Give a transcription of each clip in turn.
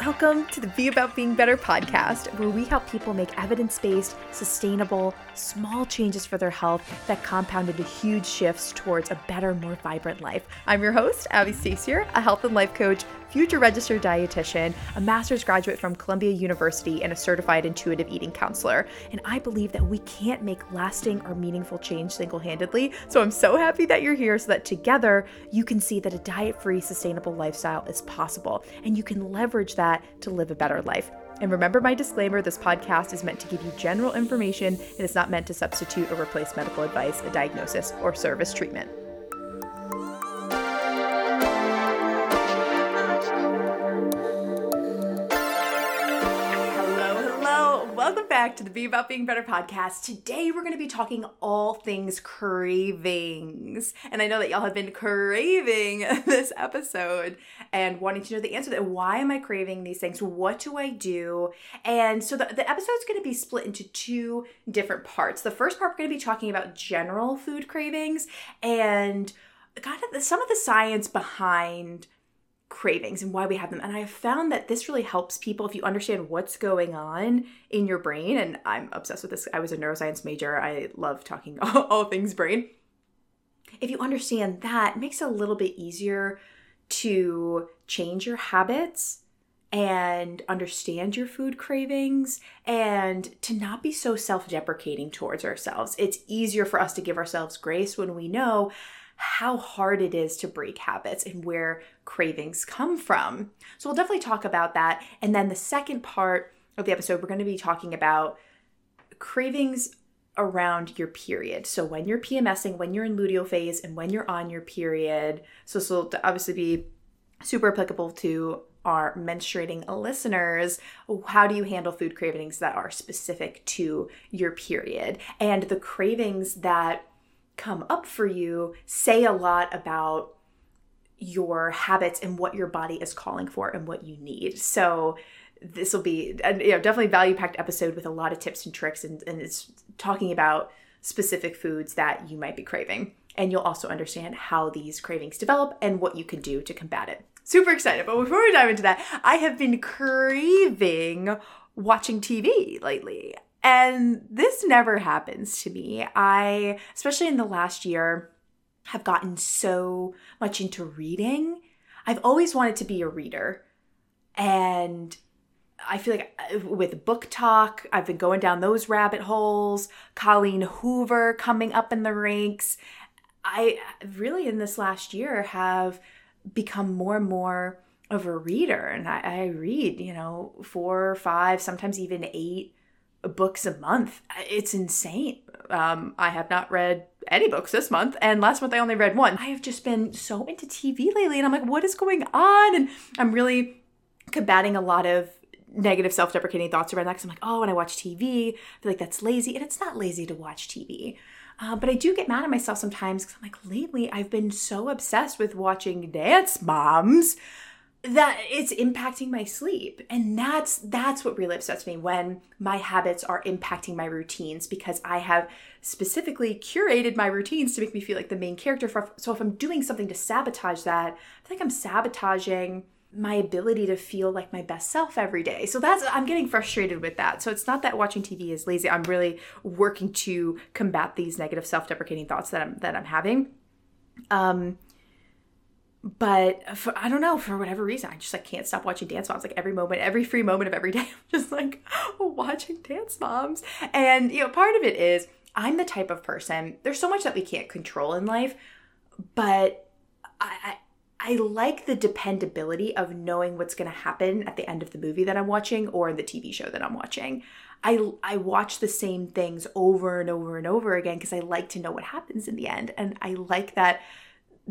Welcome to the Be About Being Better podcast, where we help people make evidence based, sustainable, small changes for their health that compound into huge shifts towards a better, more vibrant life. I'm your host, Abbie Stasior, a health and life coach, future registered dietitian, a master's graduate from Columbia University, and a certified intuitive eating counselor. And I believe that we can't make lasting or meaningful change single handedly. So I'm so happy that you're here so that together you can see that a diet free, sustainable lifestyle is possible and you can leverage that to live a better life. And remember my disclaimer this podcast is meant to give you general information and is not meant to substitute or replace medical advice, a diagnosis, or service treatment. To the Be About Being Better podcast. Today we're going to be talking all things cravings. And I know that y'all have been craving this episode and wanting to know the answer that why am I craving these things? What do I do? And so the, the episode's going to be split into two different parts. The first part we're going to be talking about general food cravings and kind of some of the science behind cravings and why we have them. And I have found that this really helps people if you understand what's going on in your brain. And I'm obsessed with this. I was a neuroscience major. I love talking all, all things brain. If you understand that, it makes it a little bit easier to change your habits and understand your food cravings and to not be so self deprecating towards ourselves. It's easier for us to give ourselves grace when we know how hard it is to break habits and where cravings come from. So we'll definitely talk about that. And then the second part of the episode, we're going to be talking about cravings around your period. So when you're PMSing, when you're in luteal phase, and when you're on your period. So this will obviously be super applicable to our menstruating listeners, how do you handle food cravings that are specific to your period? And the cravings that come up for you say a lot about your habits and what your body is calling for and what you need. So this will be a you know, definitely value packed episode with a lot of tips and tricks and, and it's talking about specific foods that you might be craving. And you'll also understand how these cravings develop and what you can do to combat it. Super excited. But before we dive into that, I have been craving watching TV lately. And this never happens to me. I, especially in the last year, have gotten so much into reading. I've always wanted to be a reader. And I feel like with BookTok, I've been going down those rabbit holes, Colleen Hoover coming up in the ranks. I really, in this last year, have become more and more of a reader. And I, I read, you know, four, five, sometimes even eight books a month. It's insane. Um, I have not read any books this month, and last month I only read one. I have just been so into TV lately, and I'm like, what is going on? And I'm really combating a lot of negative self-deprecating thoughts around that because I'm like, oh, when I watch TV, I feel like that's lazy, and it's not lazy to watch TV. Uh, but I do get mad at myself sometimes because I'm like, lately I've been so obsessed with watching Dance Moms that it's impacting my sleep. And that's that's what really upsets me when my habits are impacting my routines because i have specifically curated my routines to make me feel like the main character for, so if i'm doing something to sabotage that i think i'm sabotaging my ability to feel like my best self every day. So that's i'm getting frustrated with that. So it's not that watching tv is lazy. I'm really working to combat these negative self-deprecating thoughts that i'm that i'm having. Um but for, I don't know for whatever reason I just like can't stop watching Dance Moms like every moment every free moment of every day I'm just like watching Dance Moms and you know part of it is I'm the type of person there's so much that we can't control in life but I, I I like the dependability of knowing what's going to happen at the end of the movie that I'm watching or the TV show that I'm watching. I I watch the same things over and over and over again because I like to know what happens in the end and I like that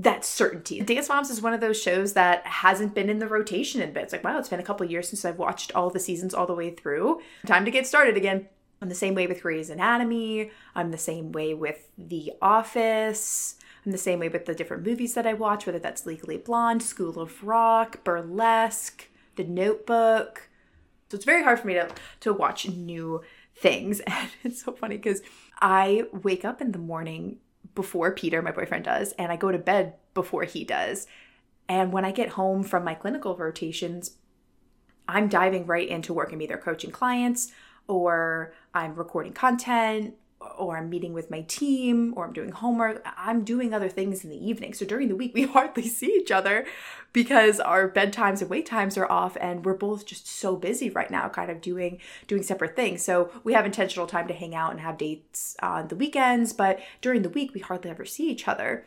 that certainty. Dance Moms is one of those shows that hasn't been in the rotation in bits. Like, wow, it's been a couple years since I've watched all the seasons all the way through. Time to get started again. I'm the same way with Grey's Anatomy. I'm the same way with The Office. I'm the same way with the different movies that I watch, whether that's Legally Blonde, School of Rock, Burlesque, The Notebook. So it's very hard for me to, to watch new things. And it's so funny because I wake up in the morning before Peter, my boyfriend, does, and I go to bed before he does. And when I get home from my clinical rotations, I'm diving right into work. I'm either coaching clients or I'm recording content or I'm meeting with my team or I'm doing homework. I'm doing other things in the evening. So during the week, we hardly see each other because our bedtimes and wait times are off and we're both just so busy right now kind of doing doing separate things. So we have intentional time to hang out and have dates on the weekends, but during the week we hardly ever see each other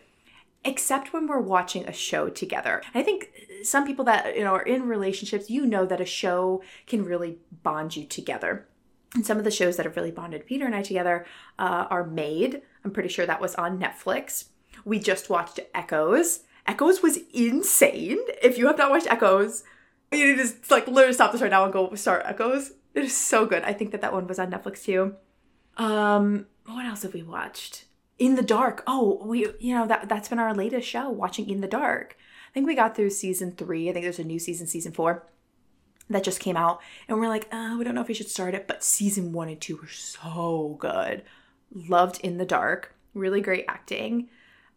except when we're watching a show together. I think some people that you know are in relationships, you know that a show can really bond you together. And some of the shows that have really bonded Peter and I together uh, are Maid. I'm pretty sure that was on Netflix. We just watched Echoes. Echoes was insane. If you have not watched Echoes, you need to like literally stop this right now and go start Echoes. It is so good. I think that that one was on Netflix too. Um, what else have we watched? In the Dark. Oh, we you know that that's been our latest show. Watching In the Dark. I think we got through season three. I think there's a new season, season four that just came out and we're like oh, we don't know if we should start it but season one and two were so good. Loved in the dark. Really great acting.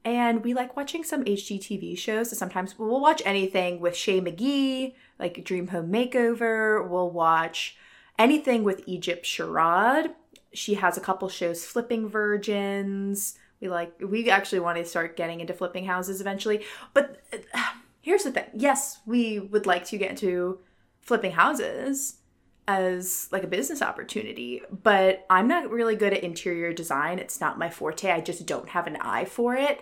And we like watching some hgtv shows so sometimes we'll watch anything with Shea McGee like dream home makeover. We'll watch anything with egypt sherrod. She has a couple shows flipping virgins. We like we actually want to start getting into flipping houses eventually. But uh, here's the thing. Yes we would like to get into flipping houses as like a business opportunity, but I'm not really good at interior design. It's not my forte. I just don't have an eye for it.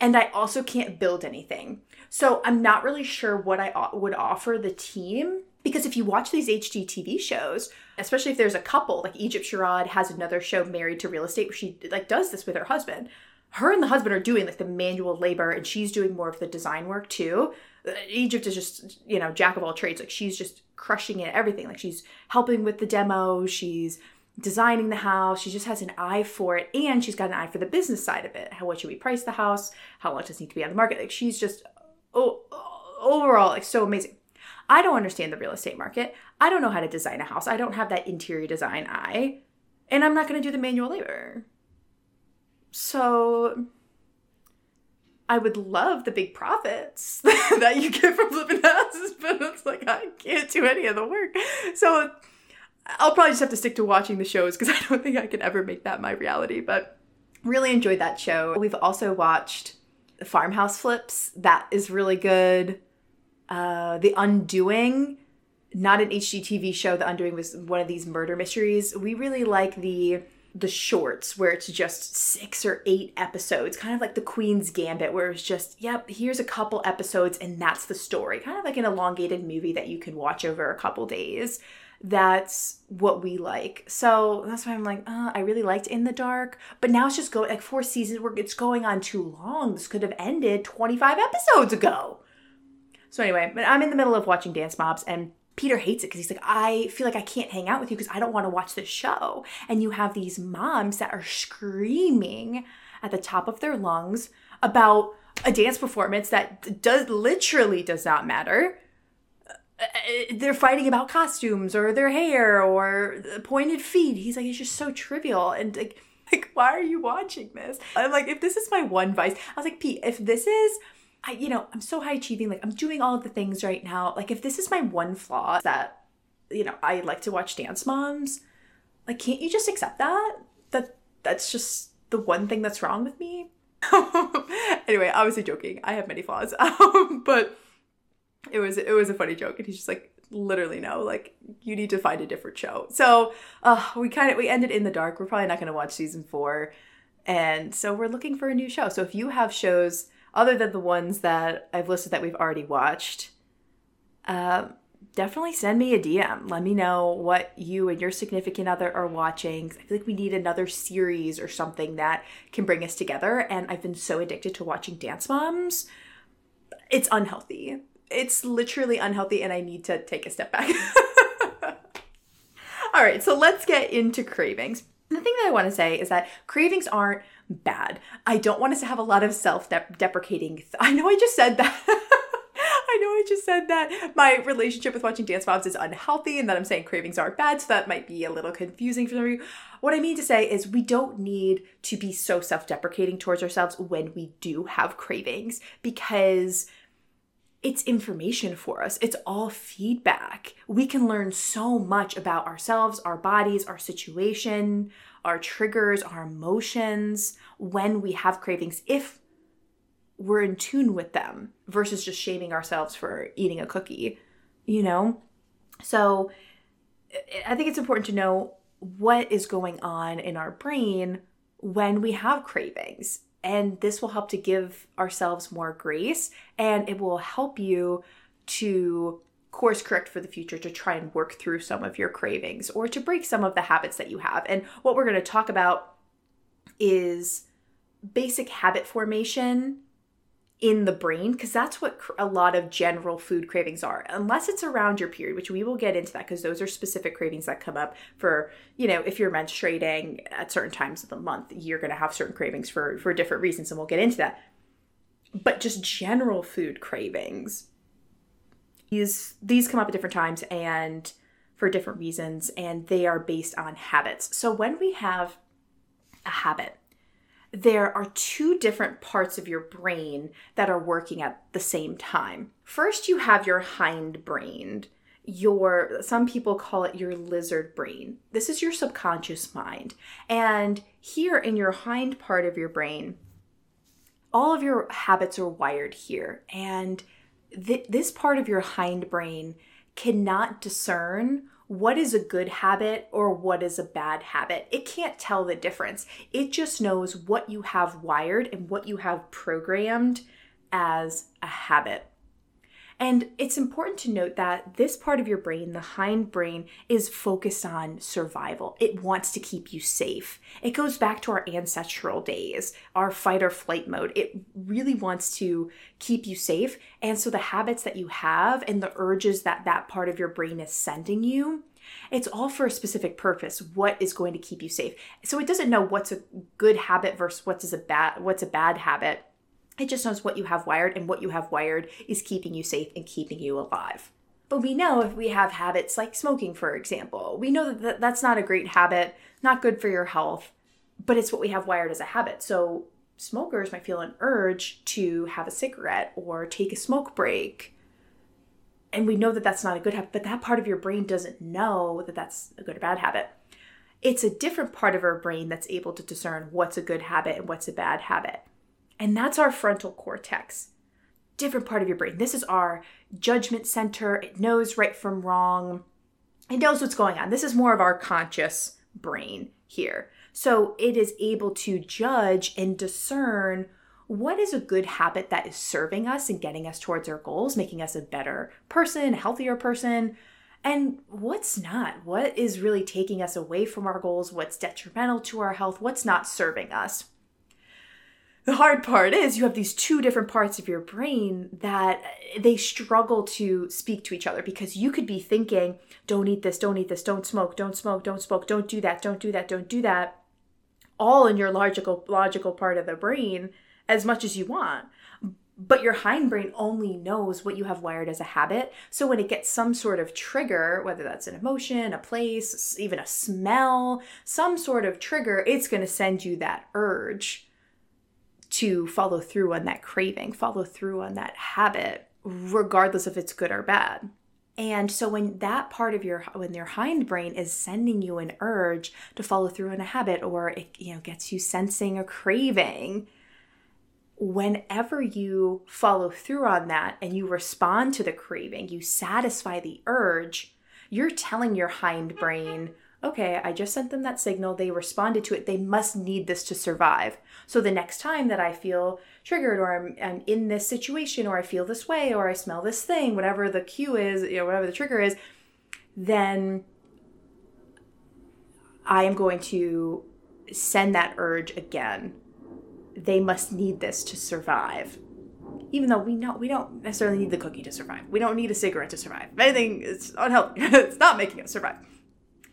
And I also can't build anything. So I'm not really sure what I would offer the team because if you watch these HGTV shows, especially if there's a couple, like Egypt Sherrod has another show Married to Real Estate where she like does this with her husband. Her and the husband are doing like the manual labor and she's doing more of the design work too. Egypt is just, you know, jack of all trades. Like she's just crushing it, everything. Like she's helping with the demo, she's designing the house, she just has an eye for it, and she's got an eye for the business side of it. How what should we price the house? How long does it need to be on the market? Like she's just oh overall like so amazing. I don't understand the real estate market. I don't know how to design a house. I don't have that interior design eye. And I'm not going to do the manual labor. So I would love the big profits that you get from flipping houses, but it's like I can't do any of the work. So I'll probably just have to stick to watching the shows because I don't think I can ever make that my reality. But really enjoyed that show. We've also watched Farmhouse Flips. That is really good. Uh, the Undoing, not an HGTV show. The Undoing was one of these murder mysteries. We really like the the shorts where it's just six or eight episodes, kind of like the Queen's Gambit, where it's just, yep, here's a couple episodes and that's the story. Kind of like an elongated movie that you can watch over a couple days. That's what we like. So that's why I'm like, uh, I really liked In the Dark, but now it's just going like four seasons where it's going on too long. This could have ended 25 episodes ago. So anyway, but I'm in the middle of watching Dance Moms and Peter hates it because he's like, I feel like I can't hang out with you because I don't want to watch this show. And you have these moms that are screaming at the top of their lungs about a dance performance that does literally does not matter. Uh, they're fighting about costumes or their hair or pointed feet. He's like, it's just so trivial. And like, like, why are you watching this? I'm like, if this is my one vice, I was like, Pete, if this is I, you know, I'm so high achieving. Like, I'm doing all the things right now. Like, if this is my one flaw that, you know, I like to watch Dance Moms, like, can't you just accept that? That that's just the one thing that's wrong with me? anyway, obviously joking. I have many flaws. Um, but it was it was a funny joke. And he's just like, literally no like you need to find a different show so uh we kind of we ended in the dark we're probably not going to watch season four and so we're looking for a new show so if you have shows other than the ones that I've listed that we've already watched, uh, definitely send me a DM. Let me know what you and your significant other are watching. I feel like we need another series or something that can bring us together. And I've been so addicted to watching Dance Moms. It's unhealthy. It's literally unhealthy, and I need to take a step back. All right, so let's get into cravings. The thing that I want to say is that cravings aren't bad. I don't want us to have a lot of self deprecating. Th- I know I just said that. I know I just said that my relationship with watching Dance Moms is unhealthy and that I'm saying cravings aren't bad, so that might be a little confusing for you. What I mean to say is we don't need to be so self deprecating towards ourselves when we do have cravings because it's information for us. It's all feedback. We can learn so much about ourselves, our bodies, our situation, our triggers, our emotions when we have cravings if we're in tune with them versus just shaming ourselves for eating a cookie, you know? So I think it's important to know what is going on in our brain when we have cravings. And this will help to give ourselves more grace and it will help you to course correct for the future to try and work through some of your cravings or to break some of the habits that you have. And what we're going to talk about is basic habit formation in the brain because that's what a lot of general food cravings are unless it's around your period which we will get into that because those are specific cravings that come up for you know if you're menstruating at certain times of the month you're going to have certain cravings for for different reasons and we'll get into that but just general food cravings these these come up at different times and for different reasons and they are based on habits so when we have a habit there are two different parts of your brain that are working at the same time. First, you have your hind brain. Your some people call it your lizard brain. This is your subconscious mind. And here in your hind part of your brain, all of your habits are wired here. And th- this part of your hind brain cannot discern what is a good habit or what is a bad habit. It can't tell the difference. It just knows what you have wired and what you have programmed as a habit. And it's important to note that this part of your brain, the hind brain, is focused on survival. It wants to keep you safe. It goes back to our ancestral days, our fight or flight mode. It really wants to keep you safe. And so the habits that you have and the urges that that part of your brain is sending you, it's all for a specific purpose. What is going to keep you safe? So it doesn't know what's a good habit versus what's a bad what's a bad habit it just knows what you have wired, and what you have wired is keeping you safe and keeping you alive. But we know if we have habits like smoking, for example, we know that that's not a great habit, not good for your health, but it's what we have wired as a habit. So smokers might feel an urge to have a cigarette or take a smoke break. And we know that that's not a good habit, but that part of your brain doesn't know that that's a good or bad habit. It's a different part of our brain that's able to discern what's a good habit and what's a bad habit. And that's our frontal cortex. Different part of your brain. This is our judgment center. It knows right from wrong. It knows what's going on. This is more of our conscious brain here. So it is able to judge and discern what is a good habit that is serving us and getting us towards our goals, making us a better person, a healthier person, and what's not? What is really taking us away from our goals? What's detrimental to our health? What's not serving us? The hard part is you have these two different parts of your brain that they struggle to speak to each other because you could be thinking don't eat this don't eat this don't smoke don't smoke don't smoke don't do that don't do that don't do that. All in your logical logical part of the brain as much as you want. But your hindbrain only knows what you have wired as a habit. So when it gets some sort of trigger, whether that's an emotion, a place, even a smell, some sort of trigger, it's going to send you that urge to follow through on that craving, follow through on that habit, regardless if it's good or bad. And so when that part of your when your hindbrain is sending you an urge to follow through on a habit or it you know gets you sensing a craving, whenever you follow through on that and you respond to the craving, you satisfy the urge, you're telling your hindbrain okay, I just sent them that signal. They responded to it. They must need this to survive. So the next time that I feel triggered or I'm, I'm, in this situation or I feel this way or I smell this thing, whatever the cue is, you know, whatever the trigger is, then I am going to send that urge again. They must need this to survive. Even though we know we don't necessarily need the cookie to survive. We don't need a cigarette to survive. If anything, it's unhealthy. it's not making us survive.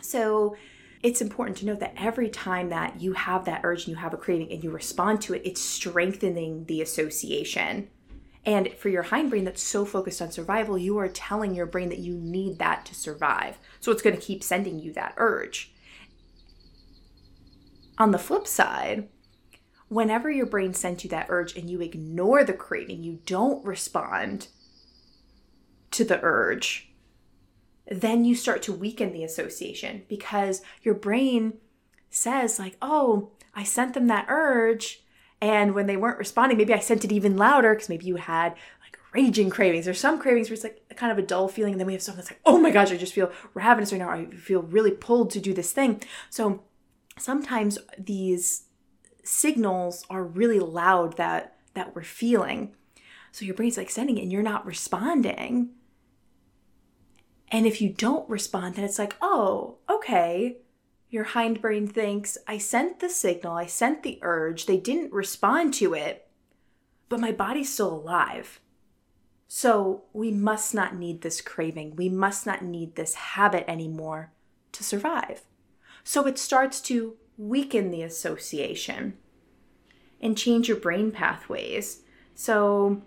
So it's important to note that every time that you have that urge and you have a craving and you respond to it, it's strengthening the association. And for your hindbrain that's so focused on survival, you are telling your brain that you need that to survive. So it's going to keep sending you that urge. On the flip side, whenever your brain sends you that urge and you ignore the craving, you don't respond to the urge, then you start to weaken the association because your brain says, like, oh, I sent them that urge. And when they weren't responding, maybe I sent it even louder because maybe you had like raging cravings. There's some cravings where it's like kind of a dull feeling. And then we have something that's like, oh my gosh, I just feel ravenous right now. I feel really pulled to do this thing. So sometimes these signals are really loud that that we're feeling. So your brain's like sending it and you're not responding. And if you don't respond, then it's like, oh, okay. Your hindbrain thinks, I sent the signal, I sent the urge, they didn't respond to it, but my body's still alive. So we must not need this craving. We must not need this habit anymore to survive. So it starts to weaken the association and change your brain pathways so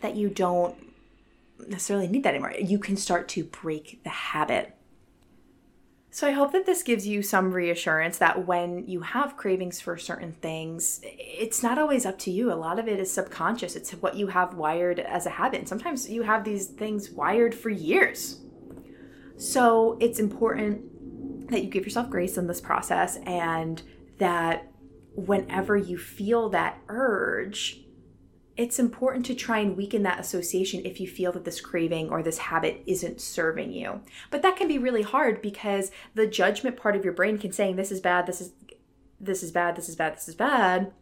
that you don't necessarily need that anymore. You can start to break the habit. So I hope that this gives you some reassurance that when you have cravings for certain things, it's not always up to you. A lot of it is subconscious. It's what you have wired as a habit. And sometimes you have these things wired for years. So it's important that you give yourself grace in this process and that whenever you feel that urge, it's important to try and weaken that association if you feel that this craving or this habit isn't serving you. But that can be really hard because the judgment part of your brain can saying this is bad, this is this is bad, this is bad, this is bad.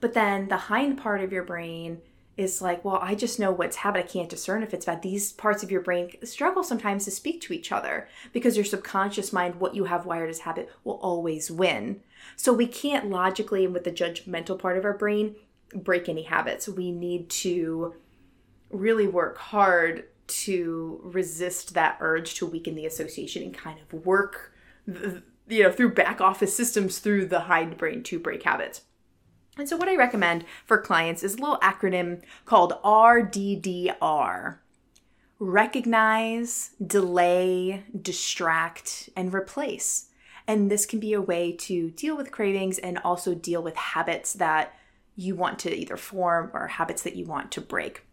But then the hind part of your brain is like, well, I just know what's habit. I can't discern if it's bad. These parts of your brain struggle sometimes to speak to each other because your subconscious mind, what you have wired as habit, will always win. So we can't logically, and with the judgmental part of our brain, break any habits. We need to really work hard to resist that urge to weaken the association and kind of work you know through back office systems through the hide hindbrain to break habits. And so what I recommend for clients is a little acronym called RDDR. Recognize, delay, distract, and replace. And this can be a way to deal with cravings and also deal with habits that you want to either form or habits that you want to break.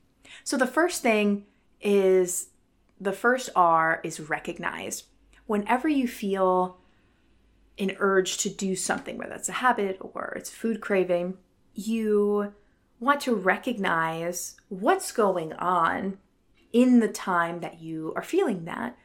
So the first thing is the first R is recognize. Whenever you feel an urge to do something, whether it's a habit or it's food craving, you want to recognize what's going on in the time that you are feeling that.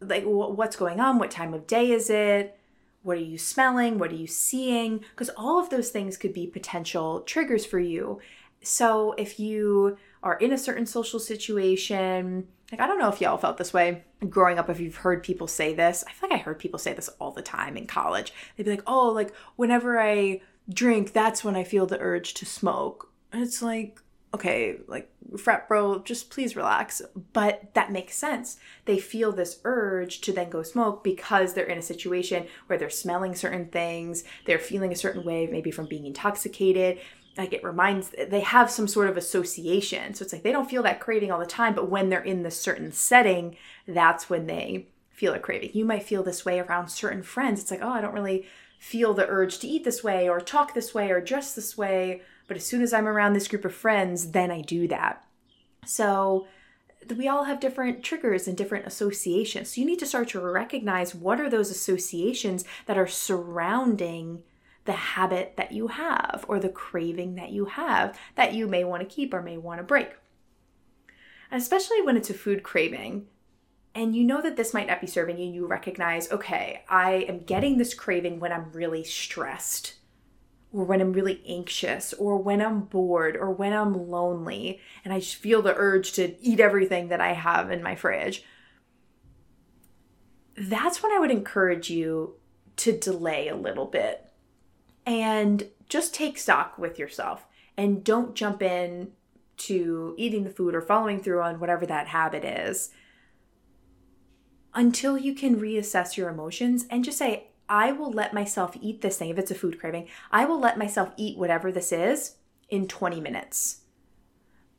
Like, what's going on? What time of day is it? What are you smelling? What are you seeing? Because all of those things could be potential triggers for you. So if you are in a certain social situation, like I don't know if y'all felt this way growing up, if you've heard people say this. I feel like I heard people say this all the time in college. They'd be like, oh, like whenever I drink, that's when I feel the urge to smoke. And it's like, okay, like frat bro, just please relax. But that makes sense. They feel this urge to then go smoke because they're in a situation where they're smelling certain things, they're feeling a certain way, maybe from being intoxicated. Like it reminds, they have some sort of association. So it's like they don't feel that craving all the time, but when they're in this certain setting, that's when they feel a craving. You might feel this way around certain friends. It's like, oh, I don't really feel the urge to eat this way or talk this way or dress this way but as soon as I'm around this group of friends, then I do that. So we all have different triggers and different associations. So you need to start to recognize what are those associations that are surrounding the habit that you have or the craving that you have that you may want to keep or may want to break. And especially when it's a food craving, and you know that this might not be serving you, you recognize, okay, I am getting this craving when I'm really stressed or when I'm really anxious, or when I'm bored, or when I'm lonely, and I feel the urge to eat everything that I have in my fridge, that's when I would encourage you to delay a little bit and just take stock with yourself and don't jump in to eating the food or following through on whatever that habit is until you can reassess your emotions and just say, I will let myself eat this thing, if it's a food craving, I will let myself eat whatever this is in 20 minutes.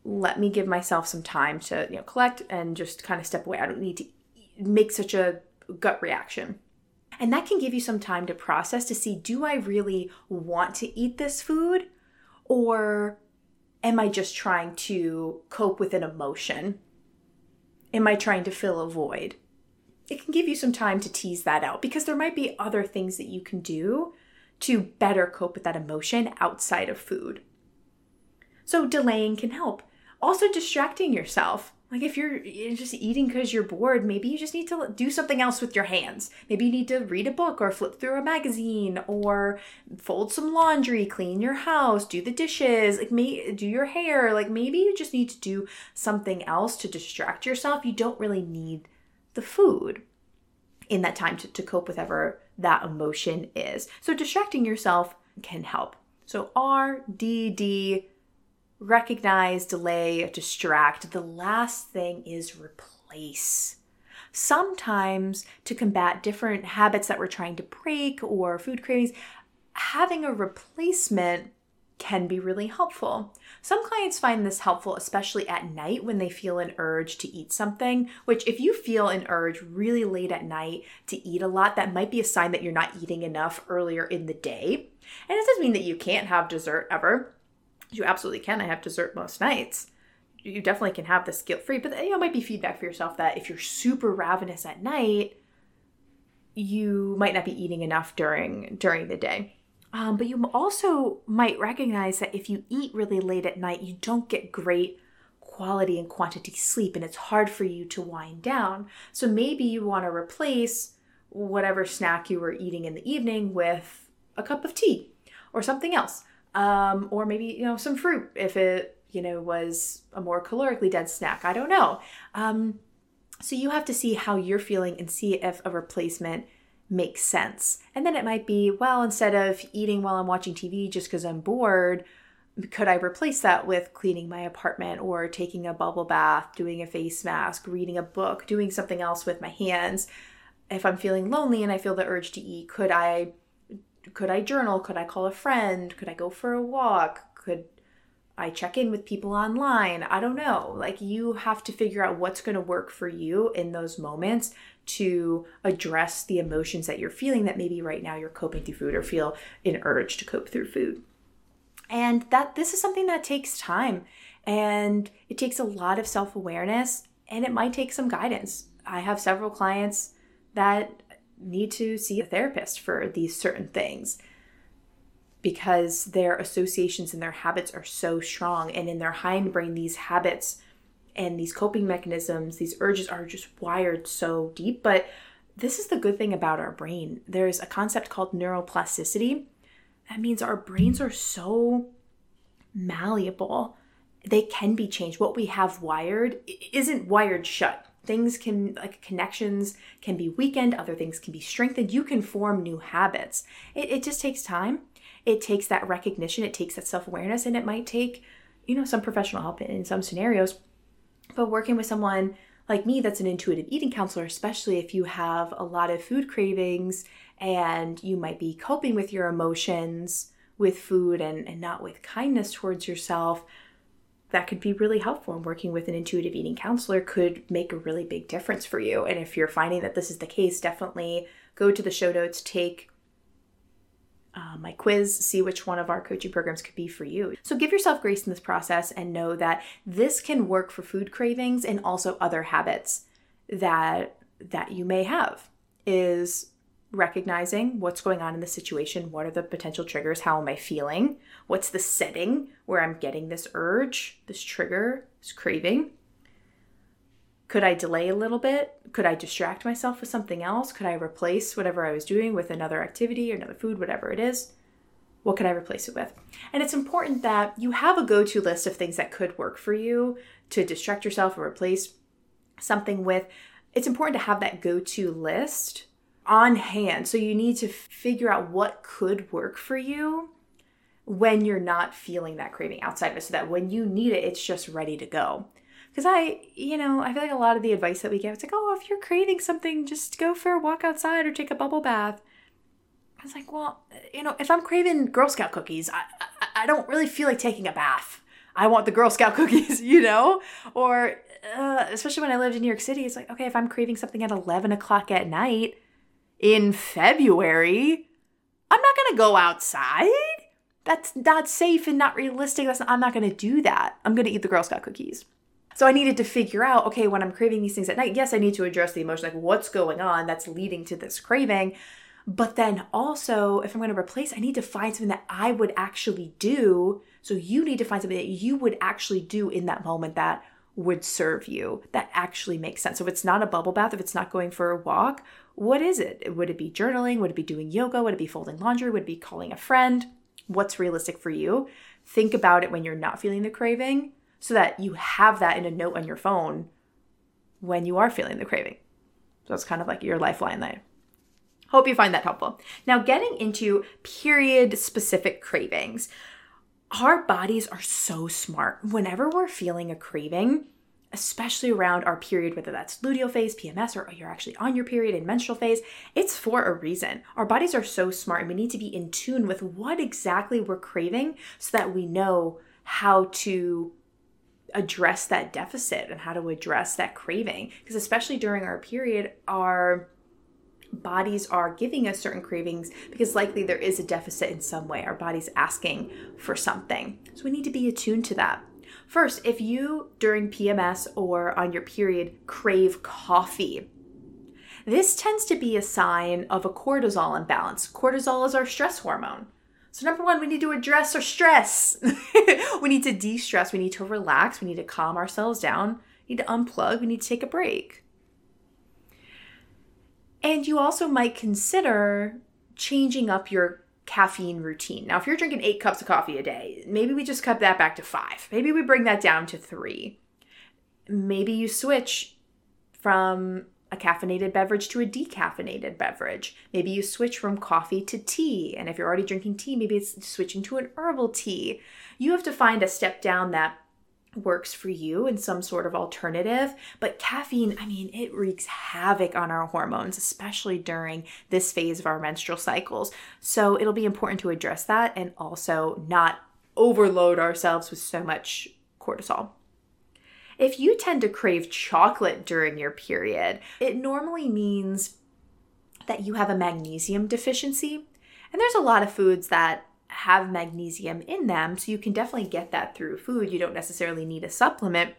Let me give myself some time to, you know, collect and just kind of step away. I don't need to make such a gut reaction. And that can give you some time to process to see do I really want to eat this food or am I just trying to cope with an emotion? Am I trying to fill a void? It can give you some time to tease that out because there might be other things that you can do to better cope with that emotion outside of food. So, delaying can help. Also, distracting yourself. Like if you're just eating because you're bored, maybe you just need to do something else with your hands. Maybe you need to read a book or flip through a magazine or fold some laundry, clean your house, do the dishes, like may, do your hair. Like maybe you just need to do something else to distract yourself. You don't really need the food in that time to, to cope with whatever that emotion is. So distracting yourself can help. So R, D, D, recognize, delay, distract. The last thing is replace. Sometimes, to combat different habits that we're trying to break or food cravings, having a replacement can be really helpful. Some clients find this helpful, especially at night when they feel an urge to eat something. Which, if you feel an urge really late at night to eat a lot, that might be a sign that you're not eating enough earlier in the day. And it doesn't mean that you can't have dessert ever you absolutely can. I have dessert most nights. You definitely can have this guilt free, but you know, might be feedback for yourself that if you're super ravenous at night, you might not be eating enough during during the day. Um, but you also might recognize that if you eat really late at night, you don't get great quality and quantity sleep, and it's hard for you to wind down. So maybe you want to replace whatever snack you were eating in the evening with a cup of tea or something else um, or maybe you know some fruit if it you know was a more calorically dense snack. I don't know. Um, so you have to see how you're feeling and see if a replacement makes sense. And then it might be well, instead of eating while I'm watching TV just because I'm bored, could I replace that with cleaning my apartment or taking a bubble bath, doing a face mask, reading a book, doing something else with my hands? If I'm feeling lonely and I feel the urge to eat, could I could I journal? Could I call a friend? Could I go for a walk? Could I check in with people online? I don't know. Like, you have to figure out what's going to work for you in those moments to address the emotions that you're feeling that maybe right now you're coping through food or feel an urge to cope through food. And that this is something that takes time and it takes a lot of self awareness and it might take some guidance. I have several clients that need to see a therapist for these certain things because their associations and their habits are so strong and in their hindbrain these habits and these coping mechanisms these urges are just wired so deep but this is the good thing about our brain. There's a concept called neuroplasticity. That means our brains are so malleable. They can be changed. What we have wired isn't wired shut. Things can like connections can be weakened other things can be strengthened. You can form new habits. It, it just takes time. It takes that recognition. It takes that self-awareness and it might take you know some professional help in some scenarios but working with someone like me that's an intuitive eating counselor especially if you have a lot of food cravings and you might be coping with your emotions with food and, and not with kindness towards yourself that could be really helpful. And working with an intuitive eating counselor could make a really big difference for you. And if you're finding that this is the case definitely go to the show notes take uh, my quiz, see which one of our coaching programs could be for you. So give yourself grace in this process and know that this can work for food cravings and also other habits that that you may have. Is recognizing what's going on in the situation. What are the potential triggers? How am I feeling? What's the setting where I'm getting this urge, this trigger, this craving? Could I delay a little bit? Could I distract myself with something else? Could I replace whatever I was doing with another activity or another food, whatever it is? What could I replace it with? And it's important that you have a go to list of things that could work for you to distract yourself or replace something with. It's important to have that go to list on hand. So you need to figure out what could work for you when you're not feeling that craving outside of it so that when you need it, it's just ready to go. Because I, you know, I feel like a lot of the advice that we get, it's like, oh, if you're craving something, just go for a walk outside or take a bubble bath. I was like, well, you know, if I'm craving Girl Scout cookies, I, I, I don't really feel like taking a bath. I want the Girl Scout cookies, you know? Or, uh, especially when I lived in New York City, it's like, okay, if I'm craving something at 11 o'clock at night, in February, I'm not to go outside. That's not safe and not realistic. That's not, I'm not to do that. I'm to eat the Girl Scout cookies. So I needed to figure out, okay, when I'm craving these things at night, yes, I need to address the emotion, like what's going on that's leading to this craving. But then also, if I'm going to replace, I need to find something that I would actually do. So you need to find something that you would actually do in that moment that would serve you, that actually makes sense. So if it's not a bubble bath, if it's not going for a walk, what is it? Would it be journaling? Would it be doing yoga? Would it be folding laundry? Would it be calling a friend? What's realistic for you? Think about it when you're not feeling the craving so that you have that in a note on your phone when you are feeling the craving. So it's kind of like your lifeline there. Hope you find that helpful. Now, getting into period specific cravings, our bodies are so smart. Whenever we're feeling a craving, especially around our period, whether that's luteal phase, PMS, or you're actually on your period in menstrual phase, it's for a reason. Our bodies are so smart and we need to be in tune with what exactly we're craving so that we know how to address that deficit and how to address that craving. Because especially during our period, our bodies are giving us certain cravings because likely there is a deficit in some way. Our body's asking for something. So we need to be attuned to that. First, if you during PMS or on your period crave coffee, this tends to be a sign of a cortisol imbalance. Cortisol is our stress hormone. So, number one, we need to address our stress. we need to de stress. We need to relax. We need to calm ourselves down. We need to unplug. We need to take a break. And you also might consider changing up your caffeine routine. Now, if you're drinking eight cups of coffee a day, maybe we just cut that back to five. Maybe we bring that down to three. Maybe you switch from a caffeinated beverage to a decaffeinated beverage. Maybe you switch from coffee to tea. And if you're already drinking tea, maybe it's switching to an herbal tea. You have to find a step down that works for you in some sort of alternative. But caffeine, I mean, it wreaks havoc on our hormones, especially during this phase of our menstrual cycles. So it'll be important to address that and also not overload ourselves with so much cortisol. If you tend to crave chocolate during your period, it normally means that you have a magnesium deficiency. And there's a lot of foods that have magnesium in them, so you can definitely get that through food. You don't necessarily need a supplement.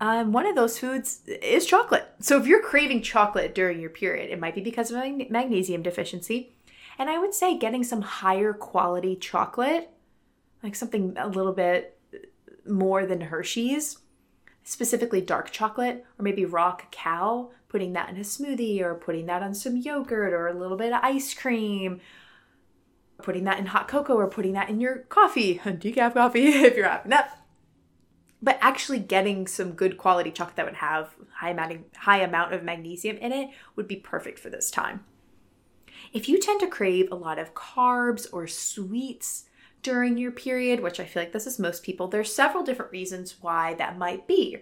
Um, one of those foods is chocolate. So if you're craving chocolate during your period, it might be because of a magnesium deficiency. And I would say getting some higher quality chocolate, like something a little bit more than Hershey's, specifically dark chocolate or maybe raw cacao, putting that in a smoothie or putting that on some yogurt or a little bit of ice cream putting that in hot cocoa or putting that in your coffee, decaf coffee if you're having that. But actually getting some good quality chocolate that would have high amount high amount of magnesium in it would be perfect for this time. If you tend to crave a lot of carbs or sweets during your period, which I feel like this is most people, there's several different reasons why that might be.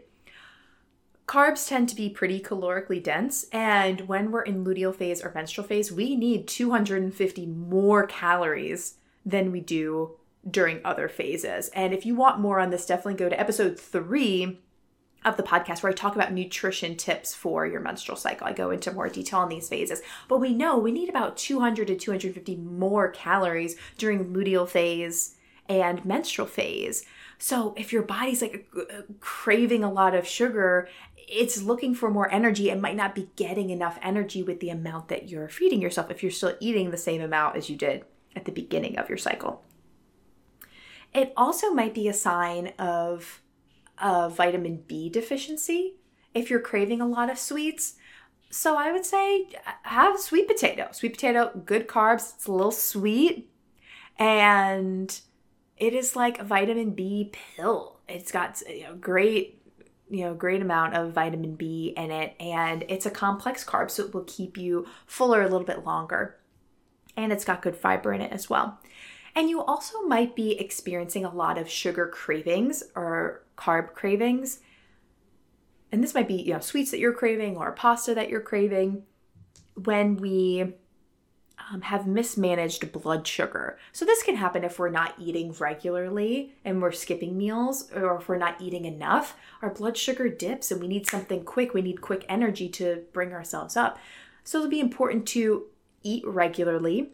Carbs tend to be pretty calorically dense, and when we're in luteal phase or menstrual phase, we need 250 more calories than we do during other phases. And if you want more on this, definitely go to episode three of the podcast where I talk about nutrition tips for your menstrual cycle. I go into more detail on these phases, but we know we need about 200 to 250 more calories during luteal phase and menstrual phase. So if your body's like uh, craving a lot of sugar it's looking for more energy and might not be getting enough energy with the amount that you're feeding yourself if you're still eating the same amount as you did at the beginning of your cycle. It also might be a sign of a vitamin B deficiency if you're craving a lot of sweets. So I would say uh, have sweet potato. Sweet potato, good carbs, it's a little sweet and it is like a vitamin B pill. It's got you know, great you know great amount of vitamin B in it and it's a complex carb so it will keep you fuller a little bit longer and it's got good fiber in it as well. And you also might be experiencing a lot of sugar cravings or carb cravings. And this might be, you know, sweets that you're craving or pasta that you're craving when we um, have mismanaged blood sugar. So, this can happen if we're not eating regularly and we're skipping meals, or if we're not eating enough. Our blood sugar dips and we need something quick. We need quick energy to bring ourselves up. So, it'll be important to eat regularly,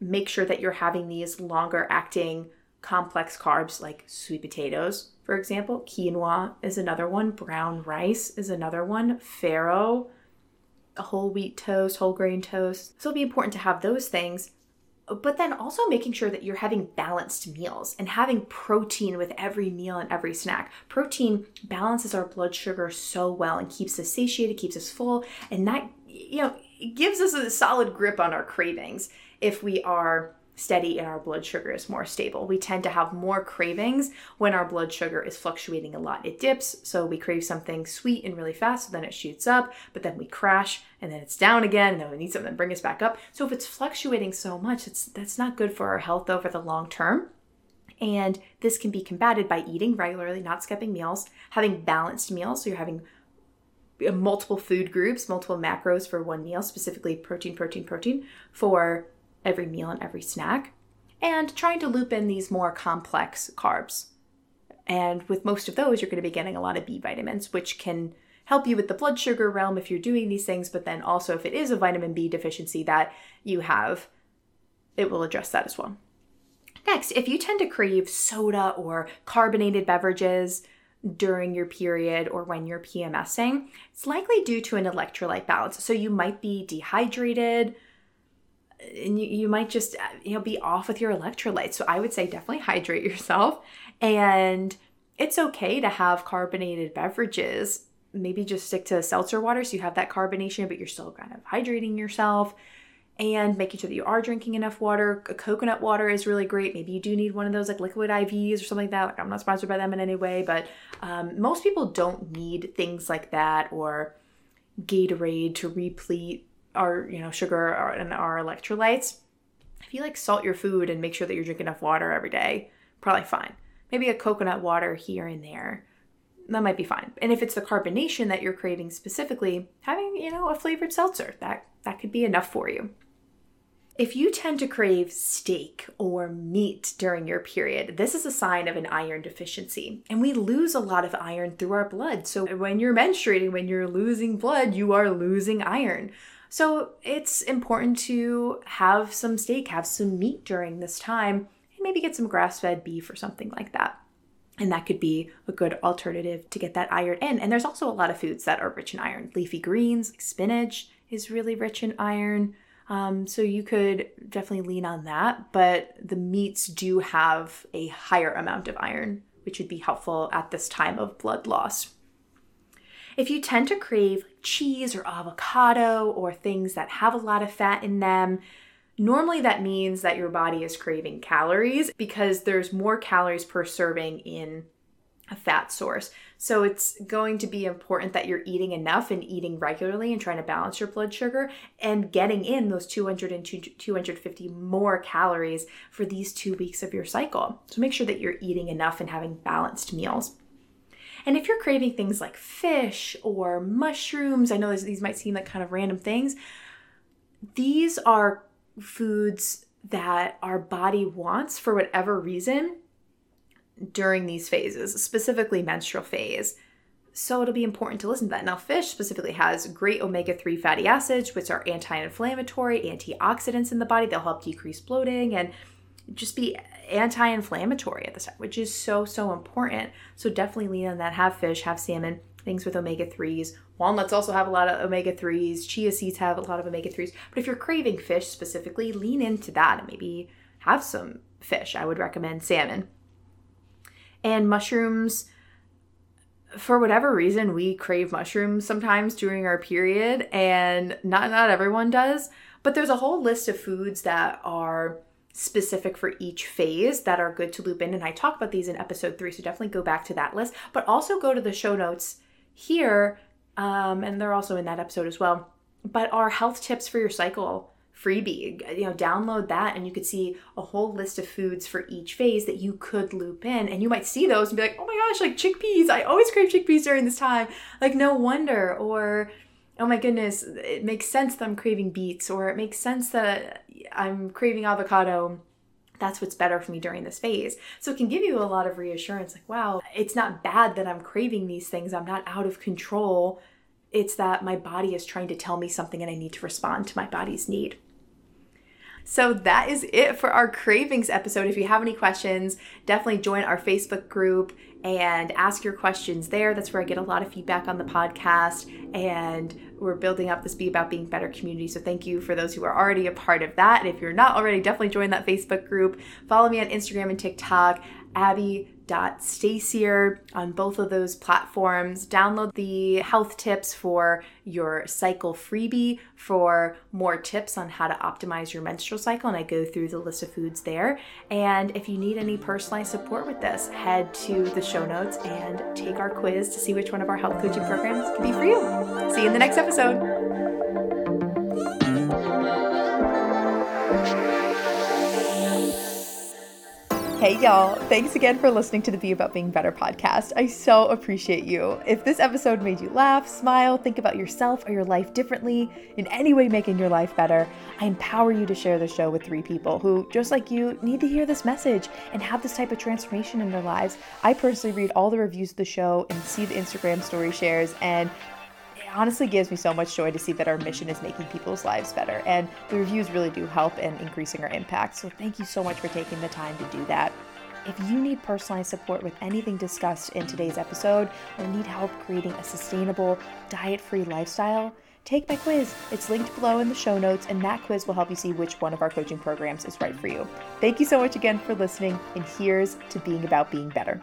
make sure that you're having these longer acting complex carbs like sweet potatoes, for example. Quinoa is another one. Brown rice is another one. Farro, whole wheat toast, whole grain toast. So it'll be important to have those things. But then also making sure that you're having balanced meals and having protein with every meal and every snack. Protein balances our blood sugar so well and keeps us satiated, keeps us full, and that, you know, gives us a solid grip on our cravings if we are steady and our blood sugar is more stable. We tend to have more cravings when our blood sugar is fluctuating a lot. It dips, so we crave something sweet and really fast, so then it shoots up, but then we crash and then it's down again, and then we need something to bring us back up. So if it's fluctuating so much, it's that's not good for our health over the long term. And this can be combated by eating regularly, not skipping meals, having balanced meals. So you're having uh, multiple food groups, multiple macros for one meal, specifically protein, protein, protein for every meal and every snack, and trying to loop in these more complex carbs. And with most of those, you're going to be getting a lot of B vitamins, which can help you with the blood sugar realm if you're doing these things, but then also if it is a vitamin B deficiency that you have, it will address that as well. Next, if you tend to crave soda or carbonated beverages during your period or when you're PMSing, it's likely due to an electrolyte balance. So you might be dehydrated, and you, you might just uh, you know be off with your electrolytes. So i would say definitely hydrate yourself. And it's okay to have carbonated beverages. Maybe just stick to seltzer water so you have that carbonation but you're still kind of hydrating yourself. And making sure that you are drinking enough water. Coconut water is really great. Maybe you do need one of those like liquid ivs or something like that. Like i'm not sponsored by them in any way but um, most people don't need things like that or gatorade to replete our you know sugar and our electrolytes if you like salt your food and make sure that you're drinking enough water every day probably fine maybe a coconut water here and there that might be fine and if it's the carbonation that you're craving specifically having you know a flavored seltzer that that could be enough for you if you tend to crave steak or meat during your period, this is a sign of an iron deficiency. And we lose a lot of iron through our blood. So when you're menstruating, when you're losing blood, you are losing iron. So it's important to have some steak, have some meat during this time, and maybe get some grass fed beef or something like that. And that could be a good alternative to get that iron in. And there's also a lot of foods that are rich in iron. Leafy greens, like spinach, is really rich in iron. Um, so you could definitely lean on that. But the meats do have a higher amount of iron, which would be helpful at this time of blood loss. If you tend to crave cheese or avocado or things that have a lot of fat in them, normally that means that your body is craving calories because there's more calories per serving in a fat source. So it's going to be important that you're eating enough and eating regularly and trying to balance your blood sugar and getting in those 200 and 250 more calories for these two weeks of your cycle. So make sure that you're eating enough and having balanced meals. And if you're craving things like fish or mushrooms, I know these might seem like kind of random things, these are foods that our body wants for whatever reason during these phases, specifically menstrual phase. So it'll be important to listen to that. Now, fish specifically has great omega 3 fatty acids, which are anti inflammatory, antioxidants in the body. They'll help decrease bloating and just be anti-inflammatory at this time, which is so so important. So definitely lean on that. Have fish, have salmon, things with omega threes. Walnuts also have a lot of omega threes. Chia seeds have a lot of omega threes. But if you're craving fish specifically, lean into that and maybe have some fish. I would recommend salmon and mushrooms. For whatever reason, we crave mushrooms sometimes during our period, and not not everyone does. But there's a whole list of foods that are specific for each phase that are good to loop in. And I talk about these in episode three, so definitely go back to that list. But also go to the show notes here, um, and they're also in that episode as well. But our health tips for your cycle freebie, you know, download that and you could see a whole list of foods for each phase that you could loop in. And you might see those and be like, oh my gosh, like chickpeas. I always crave chickpeas during this time. Like, no wonder. Or, oh my goodness, it makes sense that I'm craving beets, or it makes sense that I'm craving avocado. That's what's better for me during this phase. So it can give you a lot of reassurance like, wow, it's not bad that I'm craving these things. I'm not out of control. It's that my body is trying to tell me something and I need to respond to my body's need. So that is it for our cravings episode. If you have any questions, definitely join our Facebook group and ask your questions there. That's where I get a lot of feedback on the podcast. And we're building up this Be About Being Better community. So thank you for those who are already a part of that. And if you're not already, definitely join that Facebook group. Follow me on Instagram and TikTok, Abbie Stasior on both of those platforms. Download the health tips for your cycle freebie for more tips on how to optimize your menstrual cycle. And I go through the list of foods there. And if you need any personalized support with this, head to the show notes and take our quiz to see which one of our health coaching programs can be for you. See you in the next episode. Hey, y'all. Thanks again for listening to the Be About Being Better podcast. I so appreciate you. If this episode made you laugh, smile, think about yourself or your life differently, in any way making your life better, I empower you to share the show with three people who, just like you, need to hear this message and have this type of transformation in their lives. I personally read all the reviews of the show and see the Instagram story shares, and honestly gives me so much joy to see that our mission is making people's lives better. And the reviews really do help in increasing our impact. So thank you so much for taking the time to do that. If you need personalized support with anything discussed in today's episode or need help creating a sustainable, diet free lifestyle, take my quiz. It's linked below in the show notes, and that quiz will help you see which one of our coaching programs is right for you. Thank you so much again for listening, and here's to being about being better.